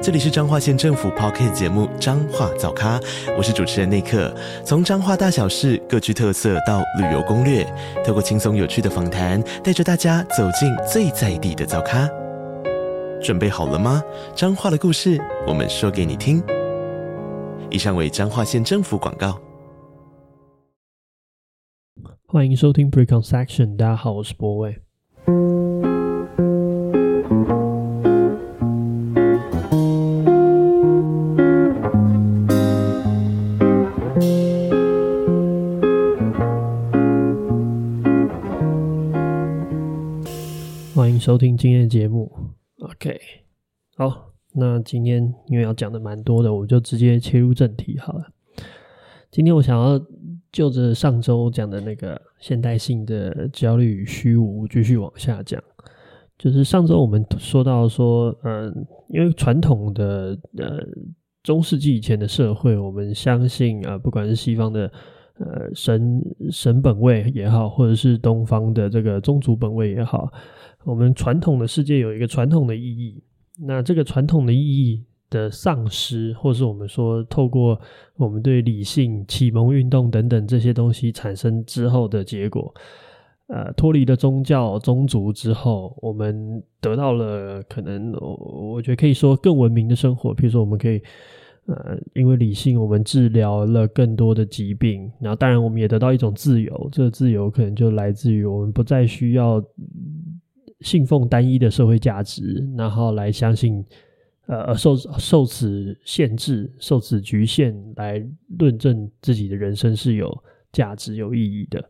这里是彰化县政府 Podcast 节目《彰化早咖》，我是主持人内克。从彰化大小事各具特色到旅游攻略，透过轻松有趣的访谈，带着大家走进最在地的早咖。准备好了吗？彰化的故事，我们说给你听。以上为彰化县政府广告。欢迎收听 Preconception，大家好，我是博伟。收听今天的节目，OK，好，那今天因为要讲的蛮多的，我就直接切入正题好了。今天我想要就着上周讲的那个现代性的焦虑与虚无继续往下讲。就是上周我们说到说，嗯，因为传统的呃中世纪以前的社会，我们相信啊，不管是西方的呃神神本位也好，或者是东方的这个宗族本位也好。我们传统的世界有一个传统的意义，那这个传统的意义的丧失，或是我们说透过我们对理性启蒙运动等等这些东西产生之后的结果，呃，脱离了宗教宗族之后，我们得到了可能我我觉得可以说更文明的生活。譬如说，我们可以呃，因为理性，我们治疗了更多的疾病，然后当然我们也得到一种自由，这个自由可能就来自于我们不再需要。信奉单一的社会价值，然后来相信，呃，受受此限制、受此局限，来论证自己的人生是有价值、有意义的。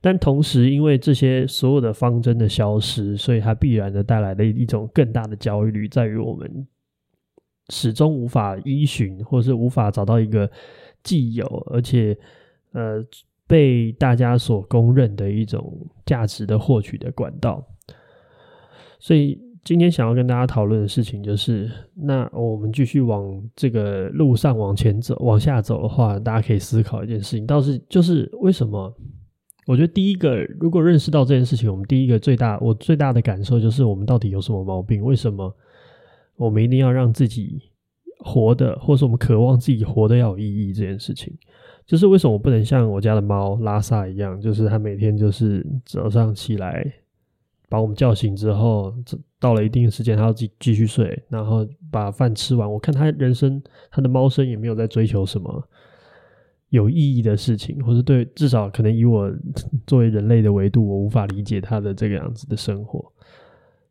但同时，因为这些所有的方针的消失，所以它必然的带来了一种更大的焦虑，在于我们始终无法依循，或是无法找到一个既有而且呃被大家所公认的一种价值的获取的管道。所以今天想要跟大家讨论的事情就是，那我们继续往这个路上往前走、往下走的话，大家可以思考一件事情，倒是就是为什么？我觉得第一个，如果认识到这件事情，我们第一个最大，我最大的感受就是，我们到底有什么毛病？为什么我们一定要让自己活的，或是我们渴望自己活得要有意义？这件事情，就是为什么我不能像我家的猫拉萨一样，就是它每天就是早上起来。把我们叫醒之后，到了一定时间，它要继继续睡，然后把饭吃完。我看它人生，它的猫生也没有在追求什么有意义的事情，或是对，至少可能以我 作为人类的维度，我无法理解它的这个样子的生活。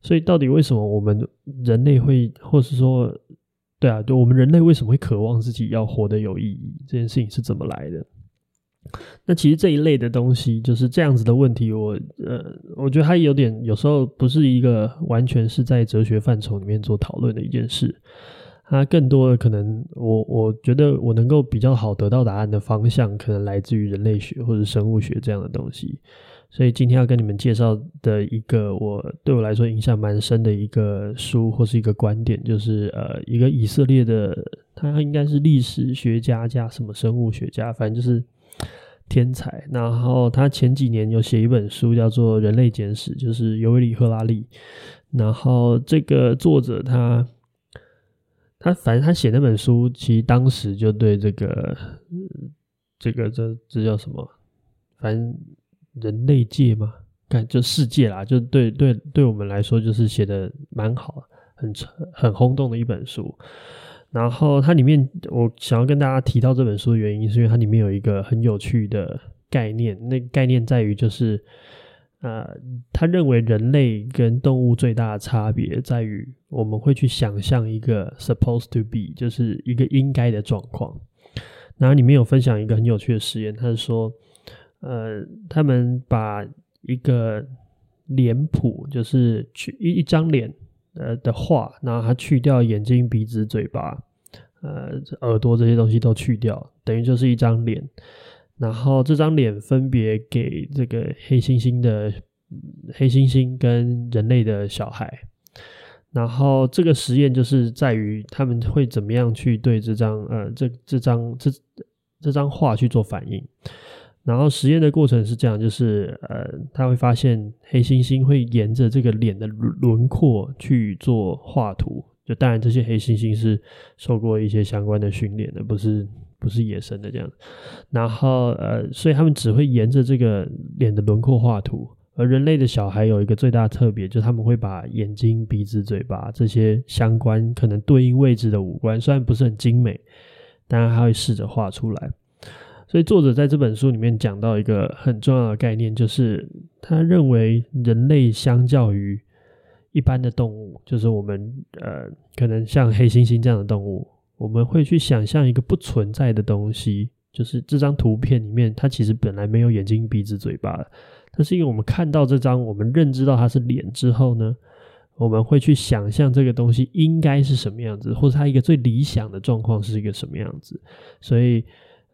所以，到底为什么我们人类会，或是说，对啊，对，我们人类为什么会渴望自己要活得有意义？这件事情是怎么来的？那其实这一类的东西就是这样子的问题，我呃，我觉得它有点有时候不是一个完全是在哲学范畴里面做讨论的一件事，它更多的可能我我觉得我能够比较好得到答案的方向，可能来自于人类学或者生物学这样的东西。所以今天要跟你们介绍的一个我对我来说影响蛮深的一个书或是一个观点，就是呃，一个以色列的他应该是历史学家加什么生物学家，反正就是。天才，然后他前几年有写一本书，叫做《人类简史》，就是尤里·赫拉利。然后这个作者他，他反正他写那本书，其实当时就对这个，这个这这叫什么？反正人类界嘛，看就世界啦，就对对对我们来说，就是写的蛮好，很很轰动的一本书。然后它里面，我想要跟大家提到这本书的原因，是因为它里面有一个很有趣的概念。那概念在于，就是呃，他认为人类跟动物最大的差别在于，我们会去想象一个 supposed to be，就是一个应该的状况。然后里面有分享一个很有趣的实验，他是说，呃，他们把一个脸谱，就是去一一张脸。呃的画，然后他去掉眼睛、鼻子、嘴巴，呃，耳朵这些东西都去掉，等于就是一张脸。然后这张脸分别给这个黑猩猩的黑猩猩跟人类的小孩。然后这个实验就是在于他们会怎么样去对这张呃这这张这这张画去做反应。然后实验的过程是这样，就是呃他会发现黑猩猩会沿着这个脸的轮廓去做画图。就当然这些黑猩猩是受过一些相关的训练的，不是不是野生的这样。然后呃所以他们只会沿着这个脸的轮廓画图。而人类的小孩有一个最大特别，就是他们会把眼睛、鼻子、嘴巴这些相关可能对应位置的五官，虽然不是很精美，但他会试着画出来。所以作者在这本书里面讲到一个很重要的概念，就是他认为人类相较于一般的动物，就是我们呃可能像黑猩猩这样的动物，我们会去想象一个不存在的东西，就是这张图片里面它其实本来没有眼睛、鼻子、嘴巴的。那是因为我们看到这张，我们认知到它是脸之后呢，我们会去想象这个东西应该是什么样子，或者它一个最理想的状况是一个什么样子。所以，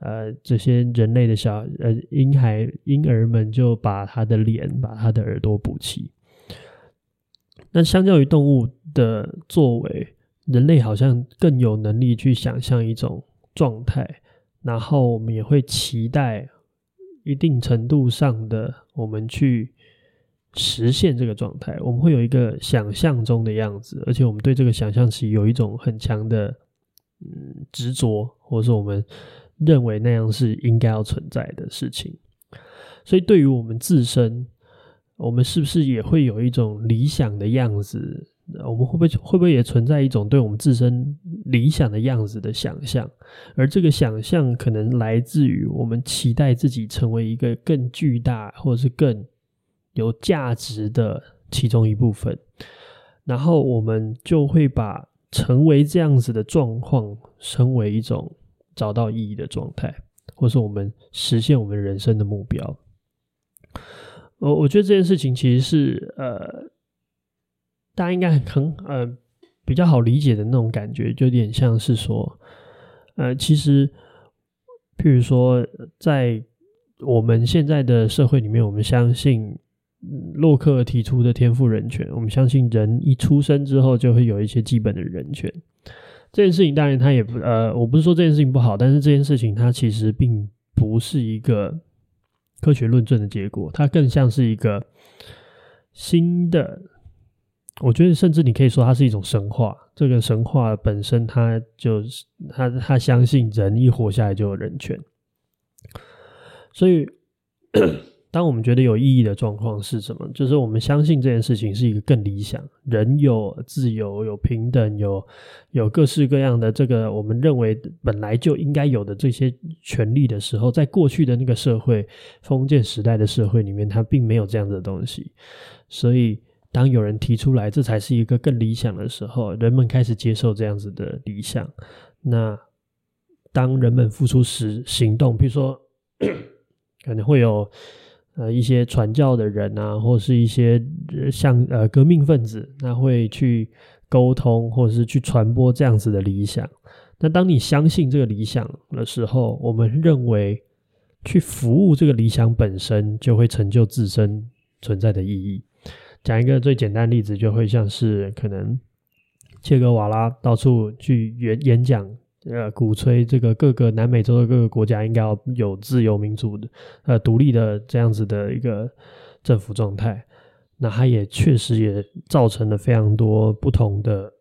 呃，这些人类的小呃婴孩婴儿们就把他的脸、把他的耳朵补齐。那相较于动物的作为，人类好像更有能力去想象一种状态，然后我们也会期待。一定程度上的，我们去实现这个状态，我们会有一个想象中的样子，而且我们对这个想象其实有一种很强的嗯执着，或者是我们认为那样是应该要存在的事情。所以，对于我们自身，我们是不是也会有一种理想的样子？我们会不会会不会也存在一种对我们自身理想的样子的想象？而这个想象可能来自于我们期待自己成为一个更巨大或者是更有价值的其中一部分，然后我们就会把成为这样子的状况成为一种找到意义的状态，或是我们实现我们人生的目标。我我觉得这件事情其实是呃。大家应该很呃比较好理解的那种感觉，就有点像是说，呃，其实，譬如说，在我们现在的社会里面，我们相信洛克提出的天赋人权，我们相信人一出生之后就会有一些基本的人权。这件事情当然它也不呃，我不是说这件事情不好，但是这件事情它其实并不是一个科学论证的结果，它更像是一个新的。我觉得，甚至你可以说它是一种神话。这个神话本身，它就是他他相信人一活下来就有人权。所以，当我们觉得有意义的状况是什么？就是我们相信这件事情是一个更理想，人有自由、有平等、有有各式各样的这个我们认为本来就应该有的这些权利的时候，在过去的那个社会，封建时代的社会里面，它并没有这样子的东西，所以。当有人提出来，这才是一个更理想的时候，人们开始接受这样子的理想。那当人们付出时行动，比如说 可能会有呃一些传教的人啊，或是一些像呃革命分子，那会去沟通或者是去传播这样子的理想。那当你相信这个理想的时候，我们认为去服务这个理想本身就会成就自身存在的意义。讲一个最简单例子，就会像是可能切格瓦拉到处去演演讲，呃，鼓吹这个各个南美洲的各个国家应该要有自由民主的、呃，独立的这样子的一个政府状态。那他也确实也造成了非常多不同的，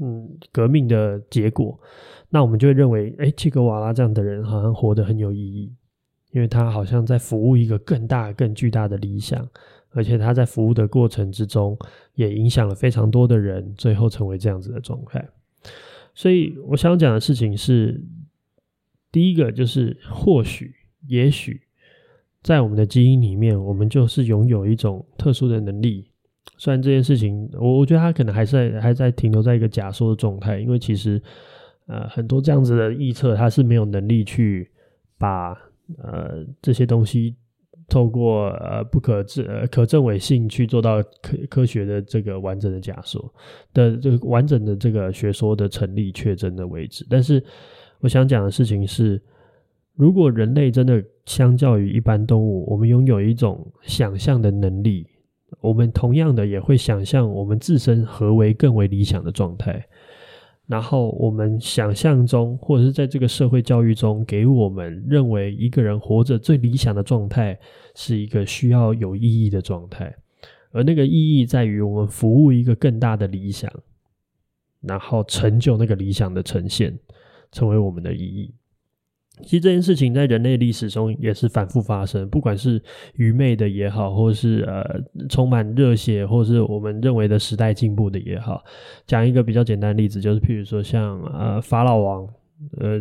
嗯，革命的结果。那我们就会认为，诶，切格瓦拉这样的人好像活得很有意义，因为他好像在服务一个更大、更巨大的理想。而且他在服务的过程之中，也影响了非常多的人，最后成为这样子的状态。所以我想讲的事情是，第一个就是或许、也许，在我们的基因里面，我们就是拥有一种特殊的能力。虽然这件事情，我我觉得他可能还是在还在停留在一个假说的状态，因为其实呃很多这样子的预测，他是没有能力去把呃这些东西。透过呃不可证呃可证伪性去做到科科学的这个完整的假说的这个完整的这个学说的成立确证的为止。但是我想讲的事情是，如果人类真的相较于一般动物，我们拥有一种想象的能力，我们同样的也会想象我们自身何为更为理想的状态。然后我们想象中，或者是在这个社会教育中，给我们认为一个人活着最理想的状态，是一个需要有意义的状态，而那个意义在于我们服务一个更大的理想，然后成就那个理想的呈现，成为我们的意义。其实这件事情在人类历史中也是反复发生，不管是愚昧的也好，或是呃充满热血，或是我们认为的时代进步的也好。讲一个比较简单的例子，就是譬如说像呃法老王，呃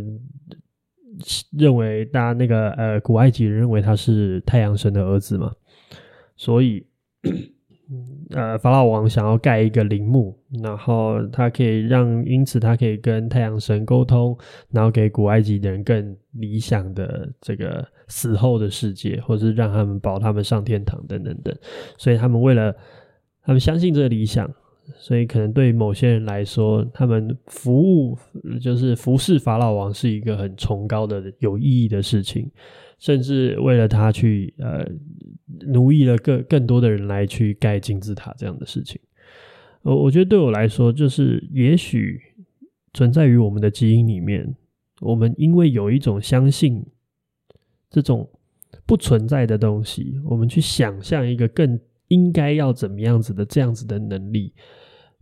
认为大家那个呃古埃及人认为他是太阳神的儿子嘛，所以。呃，法老王想要盖一个陵墓，然后他可以让，因此他可以跟太阳神沟通，然后给古埃及的人更理想的这个死后的世界，或是让他们保他们上天堂等等等。所以他们为了他们相信这个理想，所以可能对某些人来说，他们服务就是服侍法老王是一个很崇高的有意义的事情。甚至为了他去呃奴役了更更多的人来去盖金字塔这样的事情，我我觉得对我来说，就是也许存在于我们的基因里面，我们因为有一种相信这种不存在的东西，我们去想象一个更应该要怎么样子的这样子的能力，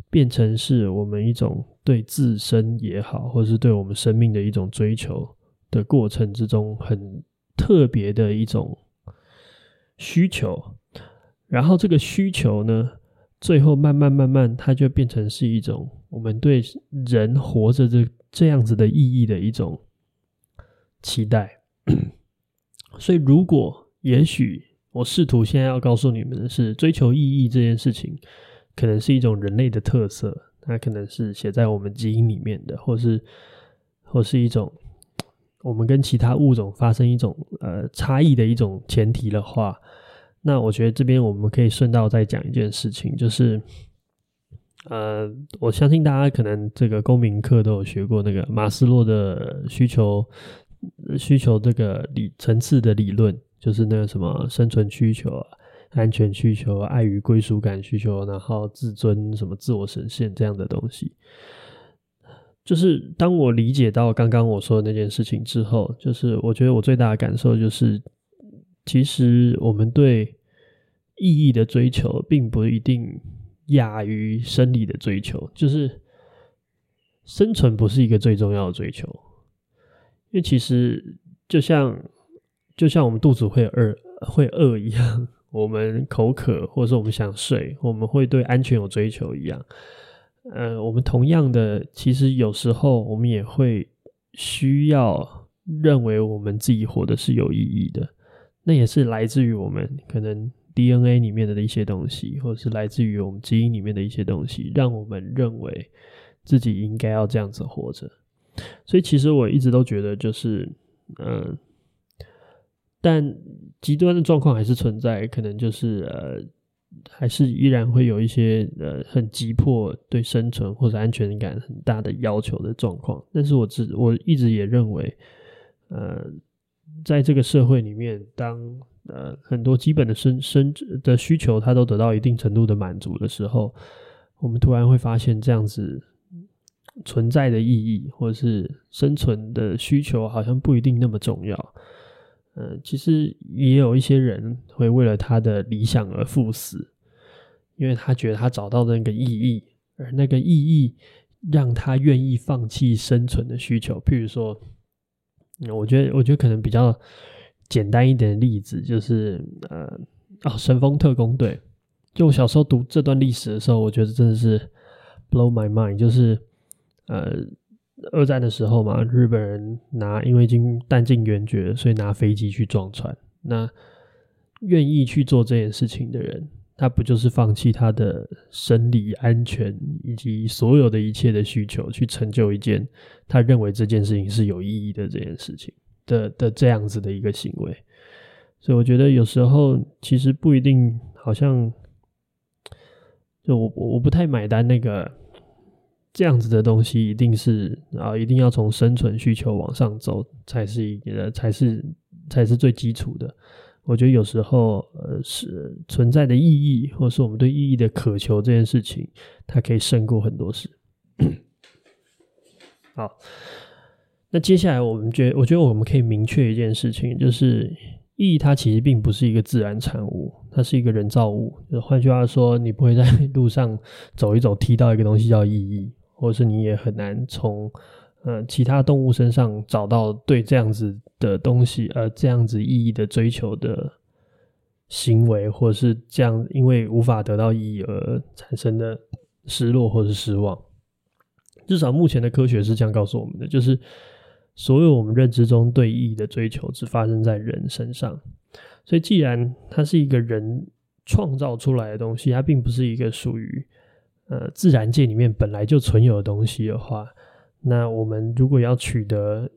变成是我们一种对自身也好，或者是对我们生命的一种追求的过程之中很。特别的一种需求，然后这个需求呢，最后慢慢慢慢，它就变成是一种我们对人活着这这样子的意义的一种期待。所以，如果也许我试图现在要告诉你们的是，追求意义这件事情，可能是一种人类的特色，它可能是写在我们基因里面的，或是或是一种。我们跟其他物种发生一种呃差异的一种前提的话，那我觉得这边我们可以顺道再讲一件事情，就是呃，我相信大家可能这个公民课都有学过那个马斯洛的需求需求这个理层次的理论，就是那个什么生存需求、安全需求、爱与归属感需求，然后自尊什么自我实现这样的东西。就是当我理解到刚刚我说的那件事情之后，就是我觉得我最大的感受就是，其实我们对意义的追求并不一定亚于生理的追求，就是生存不是一个最重要的追求，因为其实就像就像我们肚子会饿会饿一样，我们口渴或者说我们想睡，我们会对安全有追求一样。呃，我们同样的，其实有时候我们也会需要认为我们自己活的是有意义的，那也是来自于我们可能 DNA 里面的一些东西，或者是来自于我们基因里面的一些东西，让我们认为自己应该要这样子活着。所以，其实我一直都觉得，就是嗯、呃，但极端的状况还是存在，可能就是呃。还是依然会有一些呃很急迫对生存或者安全感很大的要求的状况，但是我只我一直也认为，呃，在这个社会里面，当呃很多基本的生生的需求它都得到一定程度的满足的时候，我们突然会发现这样子存在的意义或者是生存的需求好像不一定那么重要。嗯，其实也有一些人会为了他的理想而赴死，因为他觉得他找到的那个意义，而那个意义让他愿意放弃生存的需求。譬如说，我觉得，我觉得可能比较简单一点的例子就是，呃，哦，神风特工队。就我小时候读这段历史的时候，我觉得真的是 blow my mind，就是，呃。二战的时候嘛，日本人拿因为已经弹尽援绝，所以拿飞机去撞船。那愿意去做这件事情的人，他不就是放弃他的生理安全以及所有的一切的需求，去成就一件他认为这件事情是有意义的这件事情的的这样子的一个行为？所以我觉得有时候其实不一定，好像就我我不太买单那个。这样子的东西一定是啊，一定要从生存需求往上走才是一个，才是才是最基础的。我觉得有时候呃是存在的意义，或是我们对意义的渴求这件事情，它可以胜过很多事。好，那接下来我们觉，我觉得我们可以明确一件事情，就是意义它其实并不是一个自然产物，它是一个人造物。就换句话说，你不会在路上走一走，踢到一个东西叫意义，或者是你也很难从。呃，其他动物身上找到对这样子的东西，呃，这样子意义的追求的行为，或者是这样因为无法得到意义而产生的失落或是失望。至少目前的科学是这样告诉我们的，就是所有我们认知中对意义的追求，只发生在人身上。所以，既然它是一个人创造出来的东西，它并不是一个属于呃自然界里面本来就存有的东西的话。那我们如果要取得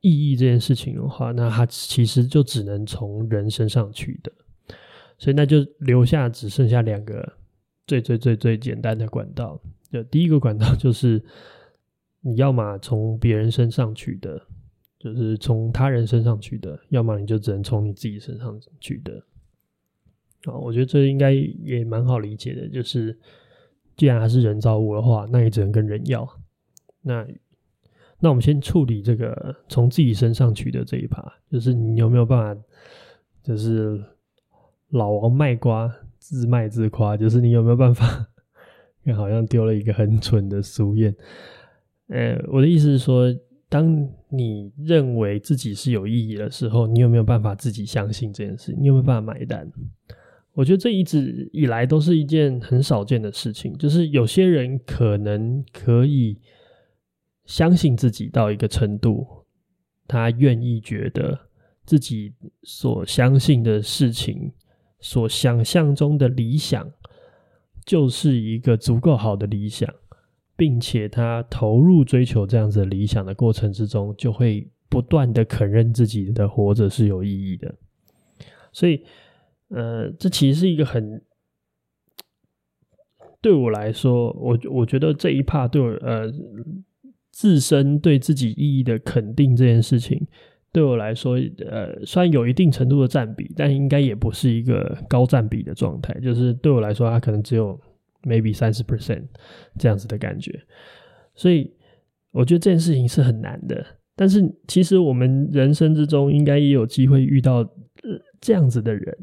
意义这件事情的话，那它其实就只能从人身上取得，所以那就留下只剩下两个最最最最简单的管道。就第一个管道就是 你要么从别人身上取得，就是从他人身上取得；要么你就只能从你自己身上取得。啊，我觉得这应该也蛮好理解的，就是既然它是人造物的话，那也只能跟人要。那，那我们先处理这个从自己身上取的这一趴，就是你有没有办法，就是老王卖瓜，自卖自夸，就是你有没有办法，好像丢了一个很蠢的俗谚。呃，我的意思是说，当你认为自己是有意义的时候，你有没有办法自己相信这件事？你有没有办法买单？我觉得这一直以来都是一件很少见的事情，就是有些人可能可以。相信自己到一个程度，他愿意觉得自己所相信的事情、所想象中的理想，就是一个足够好的理想，并且他投入追求这样子理想的过程之中，就会不断的肯认自己的活着是有意义的。所以，呃，这其实是一个很，对我来说，我我觉得这一帕对我，呃。自身对自己意义的肯定这件事情，对我来说，呃，虽然有一定程度的占比，但应该也不是一个高占比的状态。就是对我来说，它可能只有 maybe 三十 percent 这样子的感觉。所以，我觉得这件事情是很难的。但是，其实我们人生之中应该也有机会遇到，呃，这样子的人。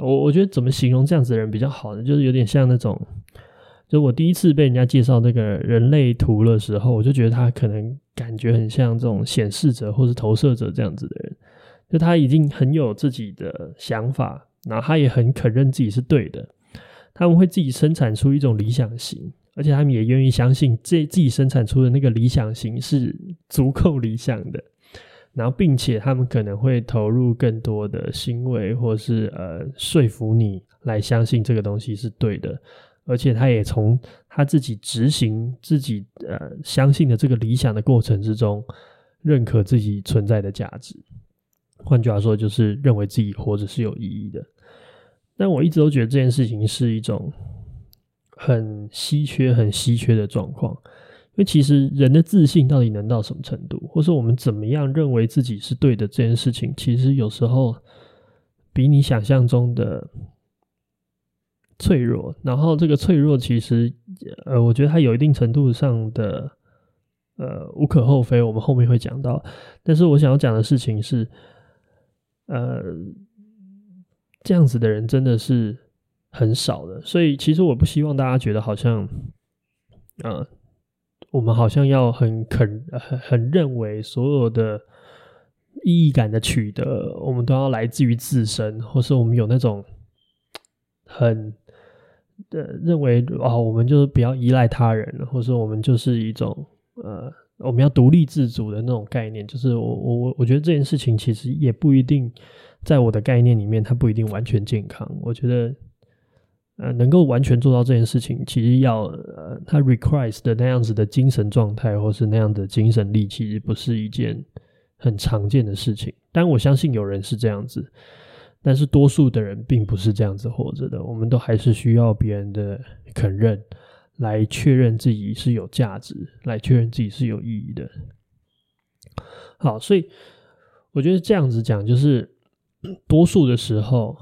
我我觉得怎么形容这样子的人比较好呢？就是有点像那种。就我第一次被人家介绍那个人类图的时候，我就觉得他可能感觉很像这种显示者或是投射者这样子的人，就他已经很有自己的想法，然后他也很肯认自己是对的，他们会自己生产出一种理想型，而且他们也愿意相信这自己生产出的那个理想型是足够理想的，然后并且他们可能会投入更多的行为或是呃说服你来相信这个东西是对的。而且他也从他自己执行自己呃相信的这个理想的过程之中，认可自己存在的价值。换句话说，就是认为自己活着是有意义的。但我一直都觉得这件事情是一种很稀缺、很稀缺的状况。因为其实人的自信到底能到什么程度，或是我们怎么样认为自己是对的这件事情，其实有时候比你想象中的。脆弱，然后这个脆弱其实，呃，我觉得它有一定程度上的，呃，无可厚非。我们后面会讲到，但是我想要讲的事情是，呃，这样子的人真的是很少的。所以，其实我不希望大家觉得好像，呃，我们好像要很肯、很很认为所有的意义感的取得，我们都要来自于自身，或是我们有那种很。呃，认为啊、我们就是不要依赖他人，或者我们就是一种呃，我们要独立自主的那种概念。就是我我我我觉得这件事情其实也不一定，在我的概念里面，它不一定完全健康。我觉得呃，能够完全做到这件事情，其实要呃，他 requires 的那样子的精神状态，或是那样的精神力，其实不是一件很常见的事情。但我相信有人是这样子。但是多数的人并不是这样子活着的，我们都还是需要别人的肯认，来确认自己是有价值，来确认自己是有意义的。好，所以我觉得这样子讲，就是 多数的时候，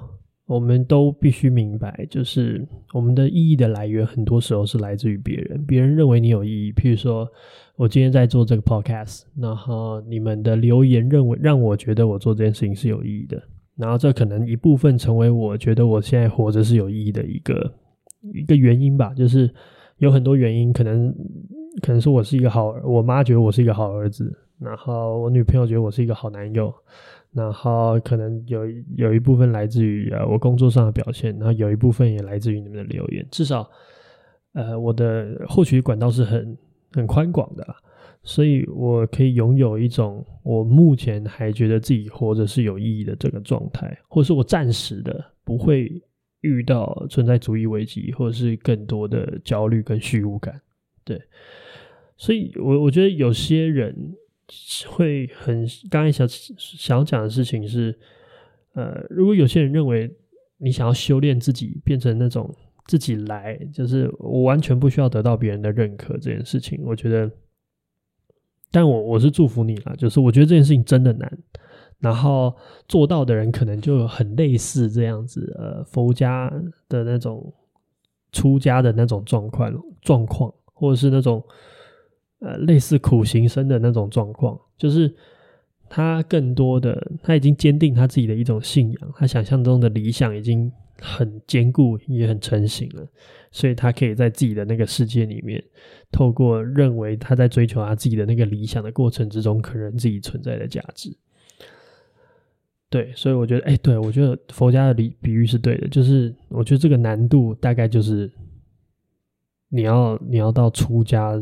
我们都必须明白，就是我们的意义的来源，很多时候是来自于别人。别人认为你有意义，譬如说，我今天在做这个 podcast，然后你们的留言认为让我觉得我做这件事情是有意义的，然后这可能一部分成为我觉得我现在活着是有意义的一个一个原因吧。就是有很多原因，可能可能是我是一个好，我妈觉得我是一个好儿子，然后我女朋友觉得我是一个好男友。然后可能有有一部分来自于呃我工作上的表现，然后有一部分也来自于你们的留言。至少，呃，我的获取管道是很很宽广的，所以我可以拥有一种我目前还觉得自己活着是有意义的这个状态，或是我暂时的不会遇到存在主义危机，或者是更多的焦虑跟虚无感。对，所以我我觉得有些人。会很刚才想想讲的事情是，呃，如果有些人认为你想要修炼自己，变成那种自己来，就是我完全不需要得到别人的认可这件事情，我觉得，但我我是祝福你啦，就是我觉得这件事情真的难，然后做到的人可能就很类似这样子，呃，佛家的那种出家的那种状况状况，或者是那种。呃，类似苦行僧的那种状况，就是他更多的他已经坚定他自己的一种信仰，他想象中的理想已经很坚固，也很成型了，所以他可以在自己的那个世界里面，透过认为他在追求他自己的那个理想的过程之中，可能自己存在的价值。对，所以我觉得，哎，对，我觉得佛家的比比喻是对的，就是我觉得这个难度大概就是你要你要到出家。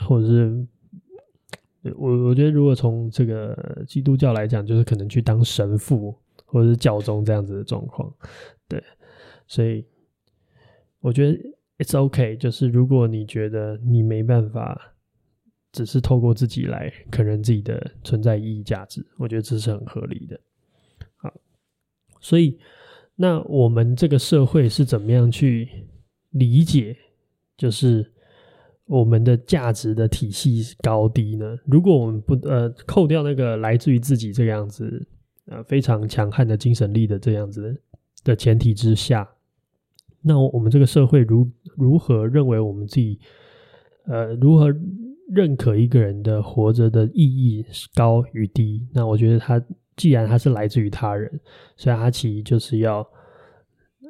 或者是我，我觉得如果从这个基督教来讲，就是可能去当神父或者是教宗这样子的状况，对，所以我觉得 it's okay。就是如果你觉得你没办法，只是透过自己来可能自己的存在意义价值，我觉得这是很合理的。好，所以那我们这个社会是怎么样去理解？就是。我们的价值的体系高低呢？如果我们不呃扣掉那个来自于自己这样子呃非常强悍的精神力的这样子的前提之下，那我们这个社会如如何认为我们自己呃如何认可一个人的活着的意义高与低？那我觉得他既然他是来自于他人，所以他其实就是要。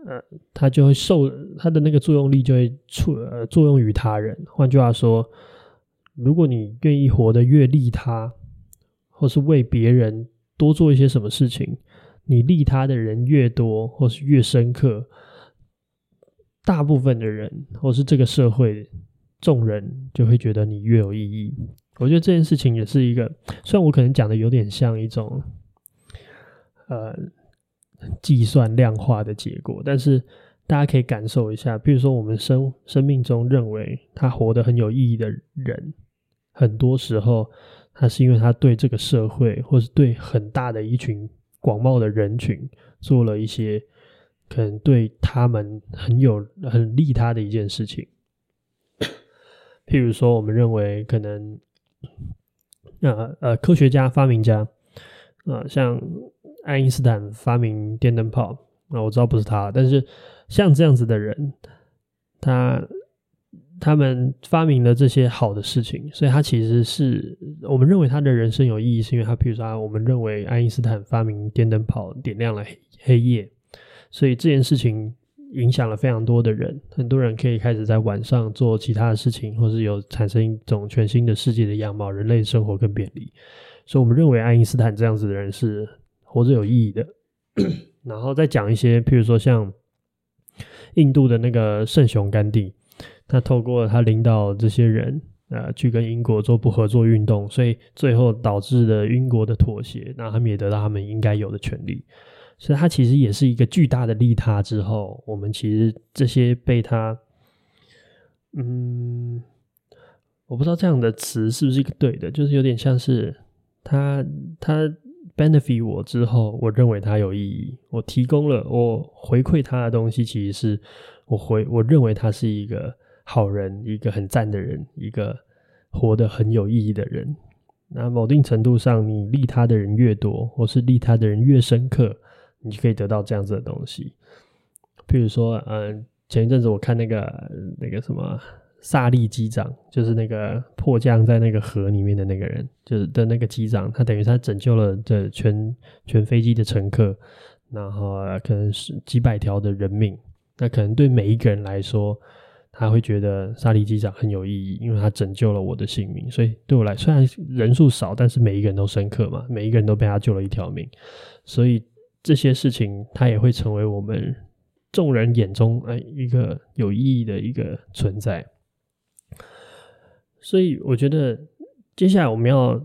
呃，他就会受他的那个作用力就会处呃作用于他人。换句话说，如果你愿意活得越利他，或是为别人多做一些什么事情，你利他的人越多或是越深刻，大部分的人或是这个社会众人就会觉得你越有意义。我觉得这件事情也是一个，虽然我可能讲的有点像一种，呃。计算量化的结果，但是大家可以感受一下，比如说我们生生命中认为他活得很有意义的人，很多时候他是因为他对这个社会，或是对很大的一群广袤的人群做了一些可能对他们很有很利他的一件事情。譬如说，我们认为可能，呃呃，科学家、发明家，啊、呃，像。爱因斯坦发明电灯泡，那我知道不是他，但是像这样子的人，他他们发明了这些好的事情，所以他其实是我们认为他的人生有意义，是因为他，比如说，我们认为爱因斯坦发明电灯泡点亮了黑黑夜，所以这件事情影响了非常多的人，很多人可以开始在晚上做其他的事情，或是有产生一种全新的世界的样貌，人类生活更便利，所以我们认为爱因斯坦这样子的人是。活着有意义的，然后再讲一些，譬如说像印度的那个圣雄甘地，他透过他领导这些人，呃，去跟英国做不合作运动，所以最后导致了英国的妥协，那他们也得到他们应该有的权利。所以他其实也是一个巨大的利他之后，我们其实这些被他，嗯，我不知道这样的词是不是一个对的，就是有点像是他他。Benefit 我之后，我认为它有意义。我提供了，我回馈他的东西，其实是我回，我认为他是一个好人，一个很赞的人，一个活得很有意义的人。那某定程度上，你利他的人越多，或是利他的人越深刻，你就可以得到这样子的东西。譬如说，嗯、前一阵子我看那个那个什么萨利机长，就是那个迫降在那个河里面的那个人，就是的那个机长，他等于他拯救了这全全飞机的乘客，然后可能是几百条的人命。那可能对每一个人来说，他会觉得萨利机长很有意义，因为他拯救了我的性命。所以对我来，虽然人数少，但是每一个人都深刻嘛，每一个人都被他救了一条命。所以这些事情，他也会成为我们众人眼中哎一个有意义的一个存在。所以我觉得接下来我们要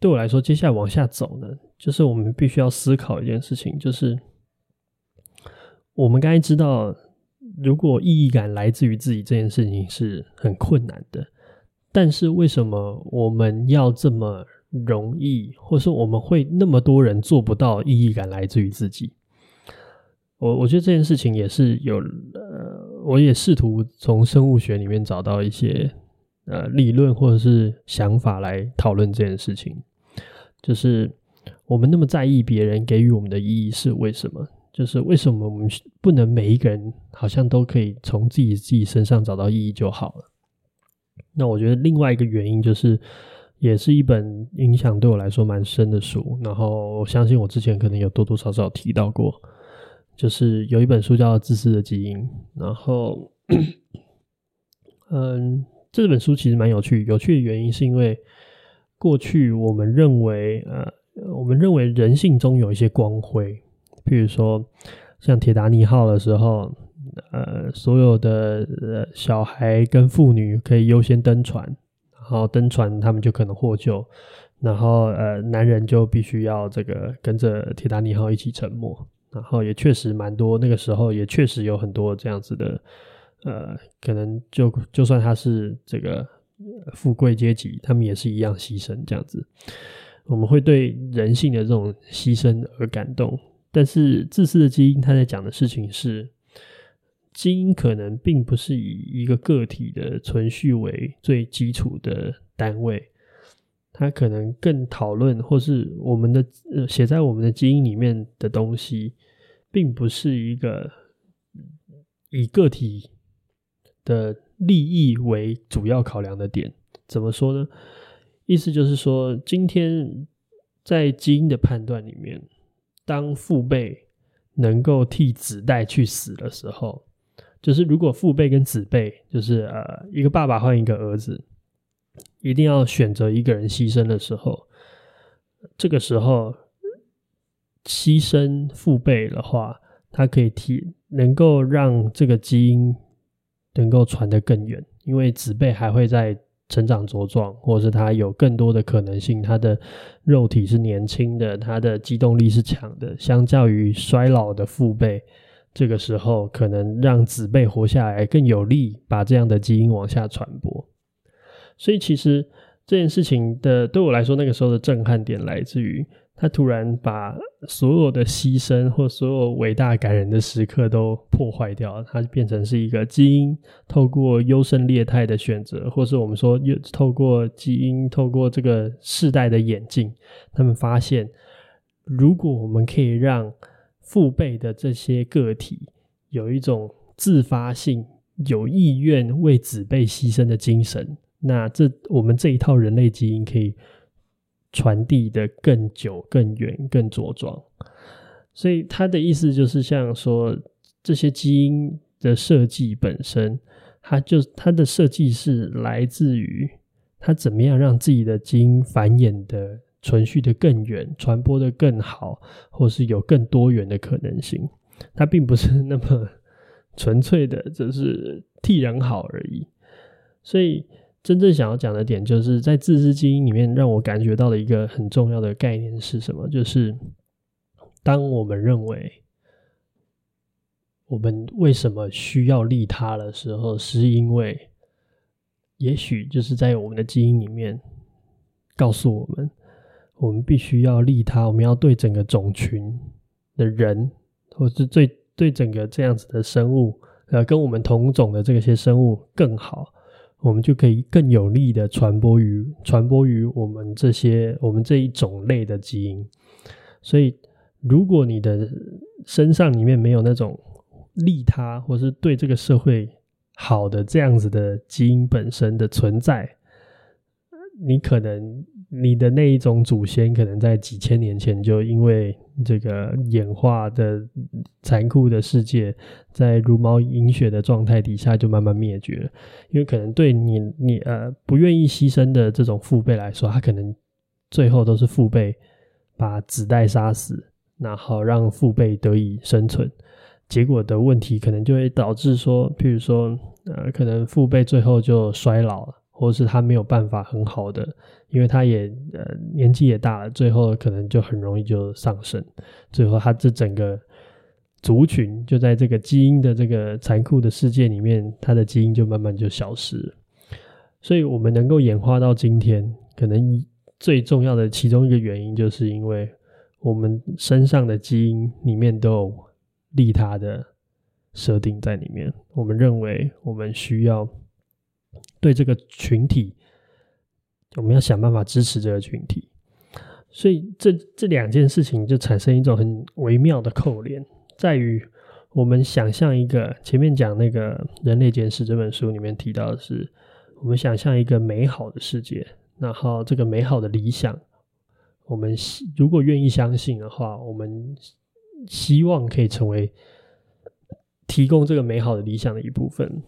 对我来说，接下来往下走呢，就是我们必须要思考一件事情，就是我们刚才知道。如果意义感来自于自己这件事情是很困难的，但是为什么我们要这么容易，或是我们会那么多人做不到意义感来自于自己？我我觉得这件事情也是有，呃，我也试图从生物学里面找到一些呃理论或者是想法来讨论这件事情，就是我们那么在意别人给予我们的意义是为什么？就是为什么我们不能每一个人好像都可以从自己自己身上找到意义就好了？那我觉得另外一个原因就是，也是一本影响对我来说蛮深的书。然后我相信我之前可能有多多少少提到过，就是有一本书叫《自私的基因》。然后，嗯，这本书其实蛮有趣。有趣的原因是因为过去我们认为，呃，我们认为人性中有一些光辉。譬如说，像铁达尼号的时候，呃，所有的呃小孩跟妇女可以优先登船，然后登船他们就可能获救，然后呃男人就必须要这个跟着铁达尼号一起沉没，然后也确实蛮多，那个时候也确实有很多这样子的，呃，可能就就算他是这个富贵阶级，他们也是一样牺牲这样子。我们会对人性的这种牺牲而感动。但是自私的基因，他在讲的事情是，基因可能并不是以一个个体的存续为最基础的单位，它可能更讨论，或是我们的呃写在我们的基因里面的东西，并不是一个以个体的利益为主要考量的点。怎么说呢？意思就是说，今天在基因的判断里面。当父辈能够替子代去死的时候，就是如果父辈跟子辈，就是呃一个爸爸换一个儿子，一定要选择一个人牺牲的时候，这个时候牺牲父辈的话，他可以替能够让这个基因能够传得更远，因为子辈还会在。成长茁壮，或是他有更多的可能性，他的肉体是年轻的，他的机动力是强的，相较于衰老的父辈，这个时候可能让子辈活下来更有利，把这样的基因往下传播。所以其实这件事情的对我来说，那个时候的震撼点来自于。他突然把所有的牺牲或所有伟大感人的时刻都破坏掉了，它变成是一个基因透过优胜劣汰的选择，或是我们说又透过基因透过这个世代的演进，他们发现，如果我们可以让父辈的这些个体有一种自发性、有意愿为子辈牺牲的精神，那这我们这一套人类基因可以。传递的更久、更远、更茁壮，所以他的意思就是像说，这些基因的设计本身，它就它的设计是来自于它怎么样让自己的基因繁衍的、存续的更远、传播的更好，或是有更多元的可能性。它并不是那么纯粹的，只是替人好而已。所以。真正想要讲的点，就是在自私基因里面，让我感觉到的一个很重要的概念是什么？就是当我们认为我们为什么需要利他的时候，是因为也许就是在我们的基因里面告诉我们，我们必须要利他，我们要对整个种群的人，或是对对整个这样子的生物，呃，跟我们同种的这些生物更好。我们就可以更有力的传播于传播于我们这些我们这一种类的基因。所以，如果你的身上里面没有那种利他或是对这个社会好的这样子的基因本身的存在，你可能。你的那一种祖先可能在几千年前就因为这个演化的残酷的世界，在茹毛饮血的状态底下就慢慢灭绝。因为可能对你你呃不愿意牺牲的这种父辈来说，他可能最后都是父辈把子代杀死，然后让父辈得以生存。结果的问题可能就会导致说，譬如说呃，可能父辈最后就衰老了。或是他没有办法很好的，因为他也呃年纪也大了，最后可能就很容易就上升，最后他这整个族群就在这个基因的这个残酷的世界里面，他的基因就慢慢就消失。所以我们能够演化到今天，可能最重要的其中一个原因，就是因为我们身上的基因里面都有利他的设定在里面，我们认为我们需要。对这个群体，我们要想办法支持这个群体，所以这这两件事情就产生一种很微妙的扣连，在于我们想象一个前面讲那个《人类简史》这本书里面提到的是，我们想象一个美好的世界，然后这个美好的理想，我们如果愿意相信的话，我们希望可以成为提供这个美好的理想的一部分。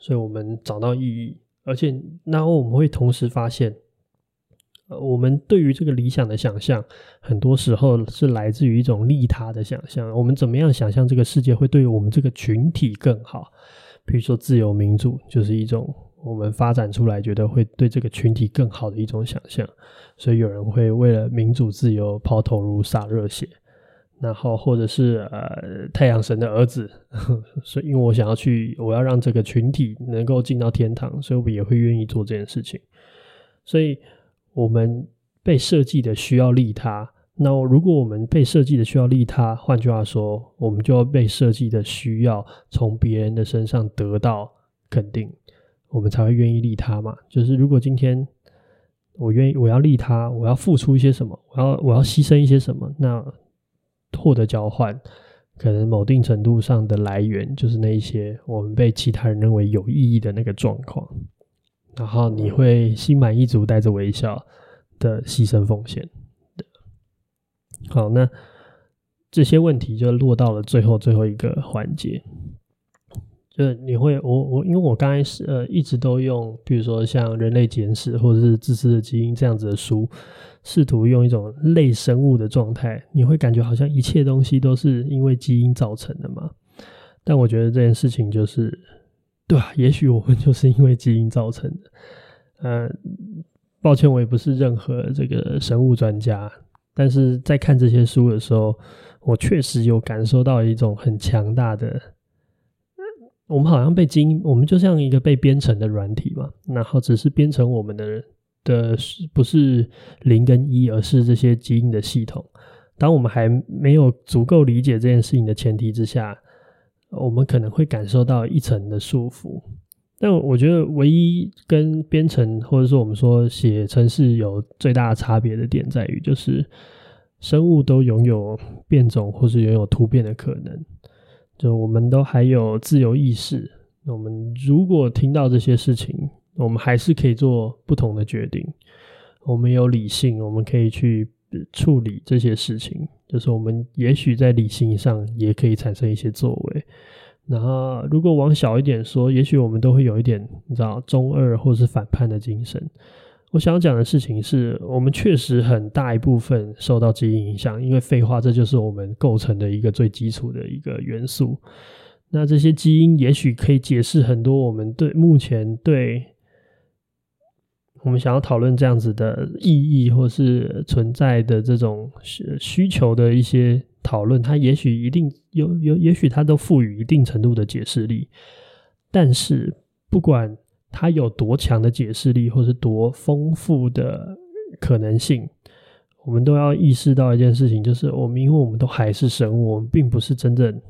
所以我们找到意义，而且然后我们会同时发现，呃，我们对于这个理想的想象，很多时候是来自于一种利他的想象。我们怎么样想象这个世界会对于我们这个群体更好？比如说自由民主，就是一种我们发展出来觉得会对这个群体更好的一种想象。所以有人会为了民主自由抛头颅洒热血。然后，或者是呃，太阳神的儿子，所以因为我想要去，我要让这个群体能够进到天堂，所以我也会愿意做这件事情。所以，我们被设计的需要利他。那如果我们被设计的需要利他，换句话说，我们就要被设计的需要从别人的身上得到肯定，我们才会愿意利他嘛。就是如果今天我愿意，我要利他，我要付出一些什么，我要我要牺牲一些什么，那。获得交换，可能某定程度上的来源就是那一些我们被其他人认为有意义的那个状况，然后你会心满意足、带着微笑的牺牲奉献。好，那这些问题就落到了最后最后一个环节。就你会，我我，因为我刚开始呃一直都用，比如说像《人类简史》或者是《自私的基因》这样子的书，试图用一种类生物的状态，你会感觉好像一切东西都是因为基因造成的嘛？但我觉得这件事情就是，对啊，也许我们就是因为基因造成的。嗯、呃，抱歉，我也不是任何这个生物专家，但是在看这些书的时候，我确实有感受到一种很强大的。我们好像被基因，我们就像一个被编程的软体嘛，然后只是编程我们的的不是零跟一，而是这些基因的系统。当我们还没有足够理解这件事情的前提之下，我们可能会感受到一层的束缚。但我觉得，唯一跟编程或者说我们说写程式有最大差别的点在于，就是生物都拥有变种或是拥有突变的可能。就我们都还有自由意识，我们如果听到这些事情，我们还是可以做不同的决定。我们有理性，我们可以去处理这些事情。就是我们也许在理性上也可以产生一些作为。然后，如果往小一点说，也许我们都会有一点，你知道，中二或是反叛的精神。我想讲的事情是，我们确实很大一部分受到基因影响，因为废话，这就是我们构成的一个最基础的一个元素。那这些基因也许可以解释很多我们对目前对我们想要讨论这样子的意义或是存在的这种需求的一些讨论，它也许一定有有，也许它都赋予一定程度的解释力。但是不管。它有多强的解释力，或是多丰富的可能性，我们都要意识到一件事情，就是我们因为我们都还是生物，我们并不是真正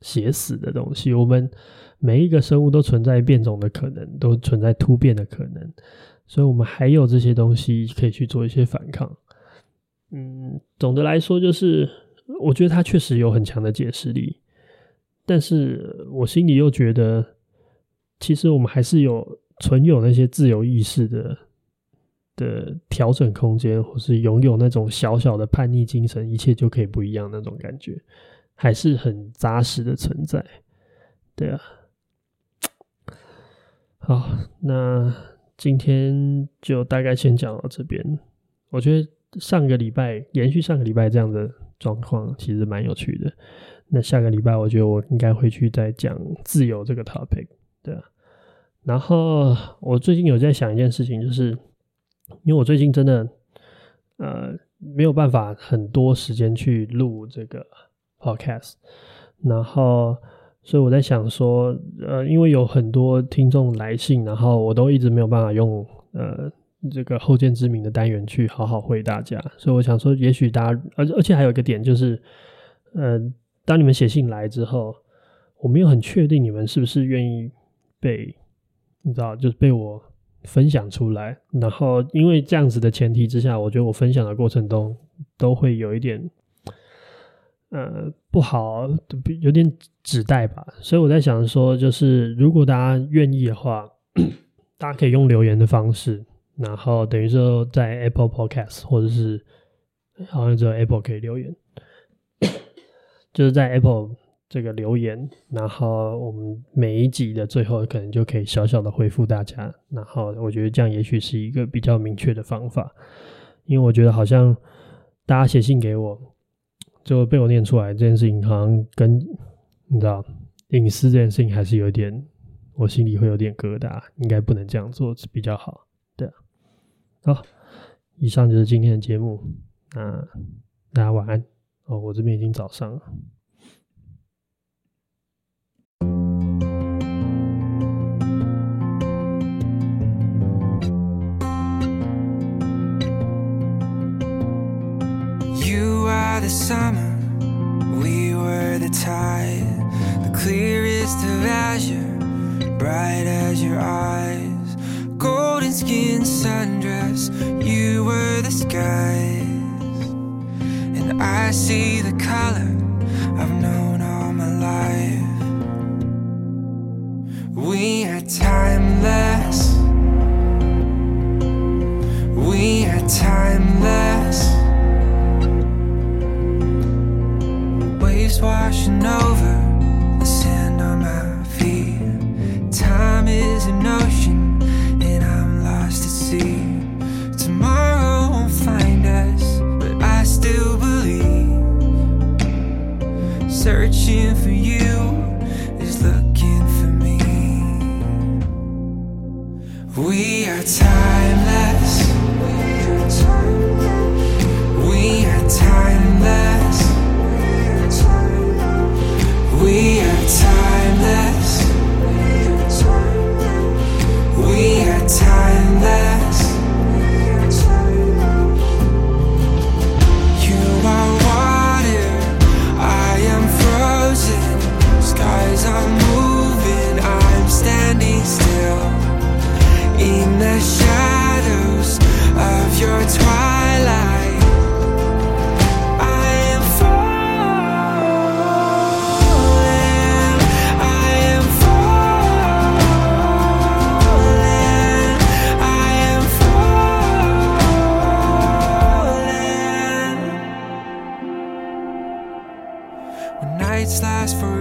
写死的东西。我们每一个生物都存在变种的可能，都存在突变的可能，所以我们还有这些东西可以去做一些反抗。嗯，总的来说，就是我觉得它确实有很强的解释力，但是我心里又觉得，其实我们还是有存有那些自由意识的。的调整空间，或是拥有那种小小的叛逆精神，一切就可以不一样那种感觉，还是很扎实的存在。对啊，好，那今天就大概先讲到这边。我觉得上个礼拜延续上个礼拜这样的状况，其实蛮有趣的。那下个礼拜，我觉得我应该会去再讲自由这个 topic。对啊，然后我最近有在想一件事情，就是。因为我最近真的，呃，没有办法很多时间去录这个 podcast，然后，所以我在想说，呃，因为有很多听众来信，然后我都一直没有办法用呃这个后见之明的单元去好好回大家，所以我想说，也许大家，而而且还有一个点就是，呃，当你们写信来之后，我没有很确定你们是不是愿意被，你知道，就是被我。分享出来，然后因为这样子的前提之下，我觉得我分享的过程中都会有一点，呃，不好，有点纸袋吧。所以我在想说，就是如果大家愿意的话，大家可以用留言的方式，然后等于说在 Apple Podcast 或者是好像只有 Apple 可以留言，就是在 Apple。这个留言，然后我们每一集的最后可能就可以小小的回复大家，然后我觉得这样也许是一个比较明确的方法，因为我觉得好像大家写信给我，就被我念出来这件事情，好像跟你知道隐私这件事情还是有点，我心里会有点疙瘩，应该不能这样做比较好，对，好，以上就是今天的节目，那大家晚安哦，我这边已经早上了。The summer, we were the tide, the clearest of azure, bright as your eyes. Golden skin sundress, you were the skies. And I see the color I've known all my life. We are timeless. We are timeless. wash last forever